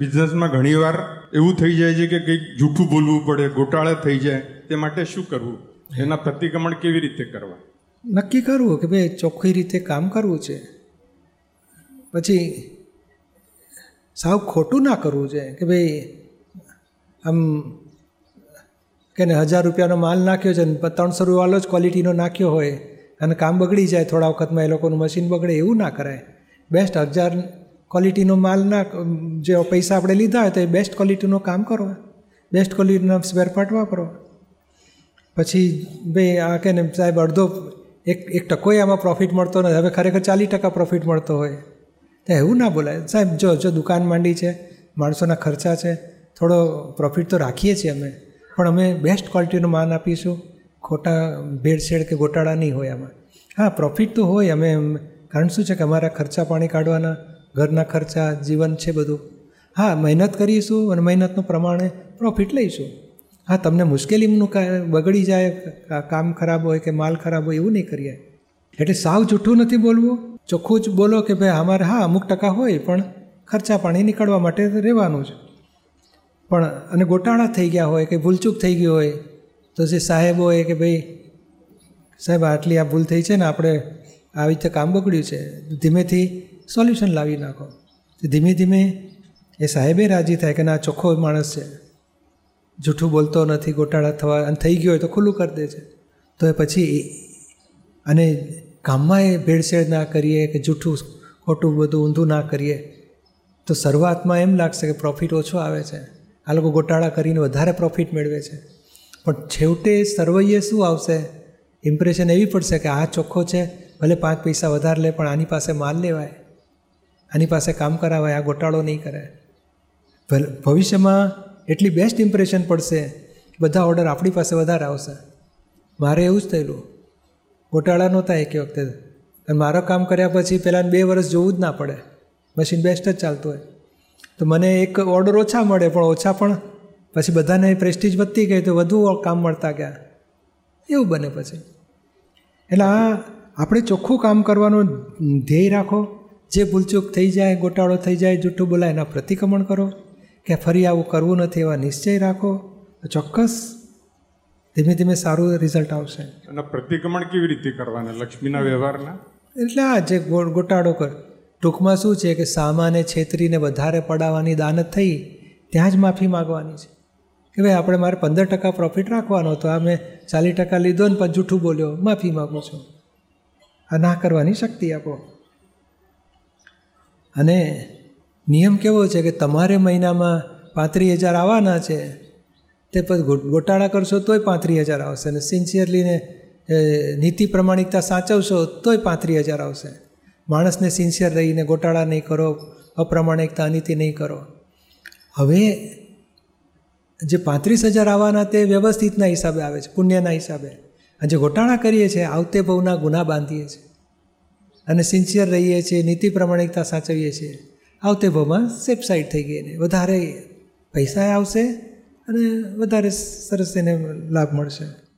બિઝનેસમાં ઘણીવાર એવું થઈ જાય છે કે કંઈક જૂઠું બોલવું પડે, ગોટાળા થઈ જાય, તે માટે શું કરવું? એના પ્રતિક્રમણ કેવી રીતે કરવા? નક્કી કરવું કે ભાઈ ચોખ્ખી રીતે કામ કરવું છે. પછી સાવ ખોટું ના કરવું છે કે ભાઈ આમ કે હજાર રૂપિયાનો માલ નાખ્યો છે ને ત્રણસો રૂપિયાવાળો જ ક્વોલિટીનો નાખ્યો હોય અને કામ બગડી જાય, થોડા વખતમાં એ લોકોનું મશીન બગડે એવું ના કરાય. બેસ્ટ હજાર ક્વોલિટીનો માલ ના જે પૈસા આપણે લીધા હોય તો એ બેસ્ટ ક્વોલિટીનું કામ કરો. બેસ્ટ ક્વોલિટીના સ્પેરપાર્ટ વાપરો. પછી ભાઈ આ કે ને સાહેબ અડધો, એક એક ટકોય આમાં પ્રોફિટ મળતો નથી. હવે ખરેખર ચાલીસ ટકા પ્રોફિટ મળતો હોય. તો એવું ના બોલાય. સાહેબ, જો જો દુકાન માંડી છે, માણસોના ખર્ચા છે, થોડો પ્રોફિટ તો રાખીએ છીએ અમે. પણ અમે બેસ્ટ ક્વોલિટીનું માન આપીશું. ખોટા ભેળસેળ કે ગોટાળા નહીં હોય આમાં. હા પ્રોફિટ તો હોય. અમે કારણ શું છે કે અમારા ખર્ચા પાણી કાઢવાના ઘરના ખર્ચા, જીવન છે બધું. હા, મહેનત કરીશું અને મહેનતનું પ્રમાણે પ્રોફિટ લઈશું. હા, તમને મુશ્કેલીનું બગડી જાય કામ ખરાબ હોય કે માલ ખરાબ હોય એવું નહીં કરીએ. એટલે સાવ જૂઠું નથી બોલવું. ચોખ્ખું જ બોલો કે ભાઈ અમારે, હા, અમુક ટકા હોય, પણ ખર્ચા પાણી નીકળવા માટે રહેવાનું છે. પણ, અને ગોટાળા થઈ ગયા હોય કે ભૂલચૂક થઈ ગઈ હોય, તો જે સાહેબ હોય કે ભાઈ, સાહેબ, આટલી આ ભૂલ થઈ છે ને, આપણે આવી રીતે કામ બગડ્યું છે. ધીમેથી સોલ્યુશન લાવી નાખો. ધીમે ધીમે એ સાહેબે રાજી થાય કે ના ચોખ્ખો માણસ છે. જૂઠું બોલતો નથી, ગોટાળા થવા અને થઈ ગયો હોય તો ખુલ્લું કરી દે છે. તો એ પછી અને કામમાં એ ભેળસેળ ના કરીએ કે જૂઠું ખોટું બધું ઊંધું ના કરીએ, તો શરૂઆતમાં એમ લાગશે કે પ્રોફિટ ઓછો આવે છે. આ લોકો ગોટાળા કરીને વધારે પ્રોફિટ મેળવે છે. પણ છેવટે સર્વૈયે શું આવશે? ઇમ્પ્રેશન એવી પડશે કે આ ચોખ્ખો છે, ભલે પાંચ પૈસા વધારે લે, પણ આની પાસે માલ લેવાય. આની પાસે કામ કરાવાય, આ ગોટાળો નહીં કરે. ભવિષ્યમાં એટલી બેસ્ટ ઇમ્પ્રેશન પડશે બધા ઓર્ડર આપણી પાસે વધારે આવશે. મારે એવું જ થયેલું. ગોટાળા નહોતા એક વખતે. અને મારો કામ કર્યા પછી પહેલાં બે વર્ષ જોવું જ ના પડે. મશીન બેસ્ટ જ ચાલતું હોય. તો મને એક ઓર્ડર ઓછા મળે, પણ ઓછા પણ પછી બધાને પ્રેસ્ટીજ વધતી ગઈ તો વધુ કામ મળતા ગયા. એવું બને પછી. એટલે આ, આપણે ચોખ્ખું કામ કરવાનું ધ્યેય રાખો. જે ભૂલચૂક થઈ જાય ગોટાળો થઈ જાય જૂઠું બોલાય એના પ્રતિક્રમણ કરો. કે ફરી આવું કરવું નથી એવા નિશ્ચય રાખો. ચોક્કસ ધીમે ધીમે સારું રિઝલ્ટ આવશે. અને પ્રતિક્રમણ કેવી રીતે કરવાના? લક્ષ્મીના વ્યવહારના? એટલે આ જે ગોટાળો કર ટૂંકમાં શું છે કે સામાને છેતરીને વધારે પડાવવાની દાનત થઈ ત્યાં જ માફી માગવાની છે. કે ભાઈ આપણે મારે પંદર ટકા પ્રોફિટ રાખવાનો તો આ મેં ચાલીસ ટકા લીધો ને પણ જૂઠું બોલ્યો માફી માગું છું. આ ના કરવાની શક્તિ આપો. અને નિયમ કેવો છે કે તમારે મહિનામાં પાંત્રીસ હજાર આવવાના છે, તે પછી ગોટાળા કરશો તોય પાંત્રીસ હજાર આવશે અને સિન્સિયરલીને નીતિ પ્રમાણિકતા સાચવશો તોય પાંત્રીસ હજાર આવશે. માણસને સિન્સિયર રહીને ગોટાળા નહીં કરો, અપ્રમાણિકતા, અનિતિ નહીં કરો. હવે જે પાંત્રીસ હજાર આવવાના તે વ્યવસ્થિતના હિસાબે આવે છે, પુણ્યના હિસાબે. અને જે ગોટાળા કરીએ છીએ, આવતે બહુના ગુના બાંધીએ છીએ. અને સિન્સિયર રહીએ છીએ, નીતિ પ્રમાણિકતા સાચવીએ છીએ. આવતે ભાવમાં સેફ સાઈડ થઈ ગઈ ને વધારે પૈસા આવશે અને વધારે સરસ એને લાભ મળશે.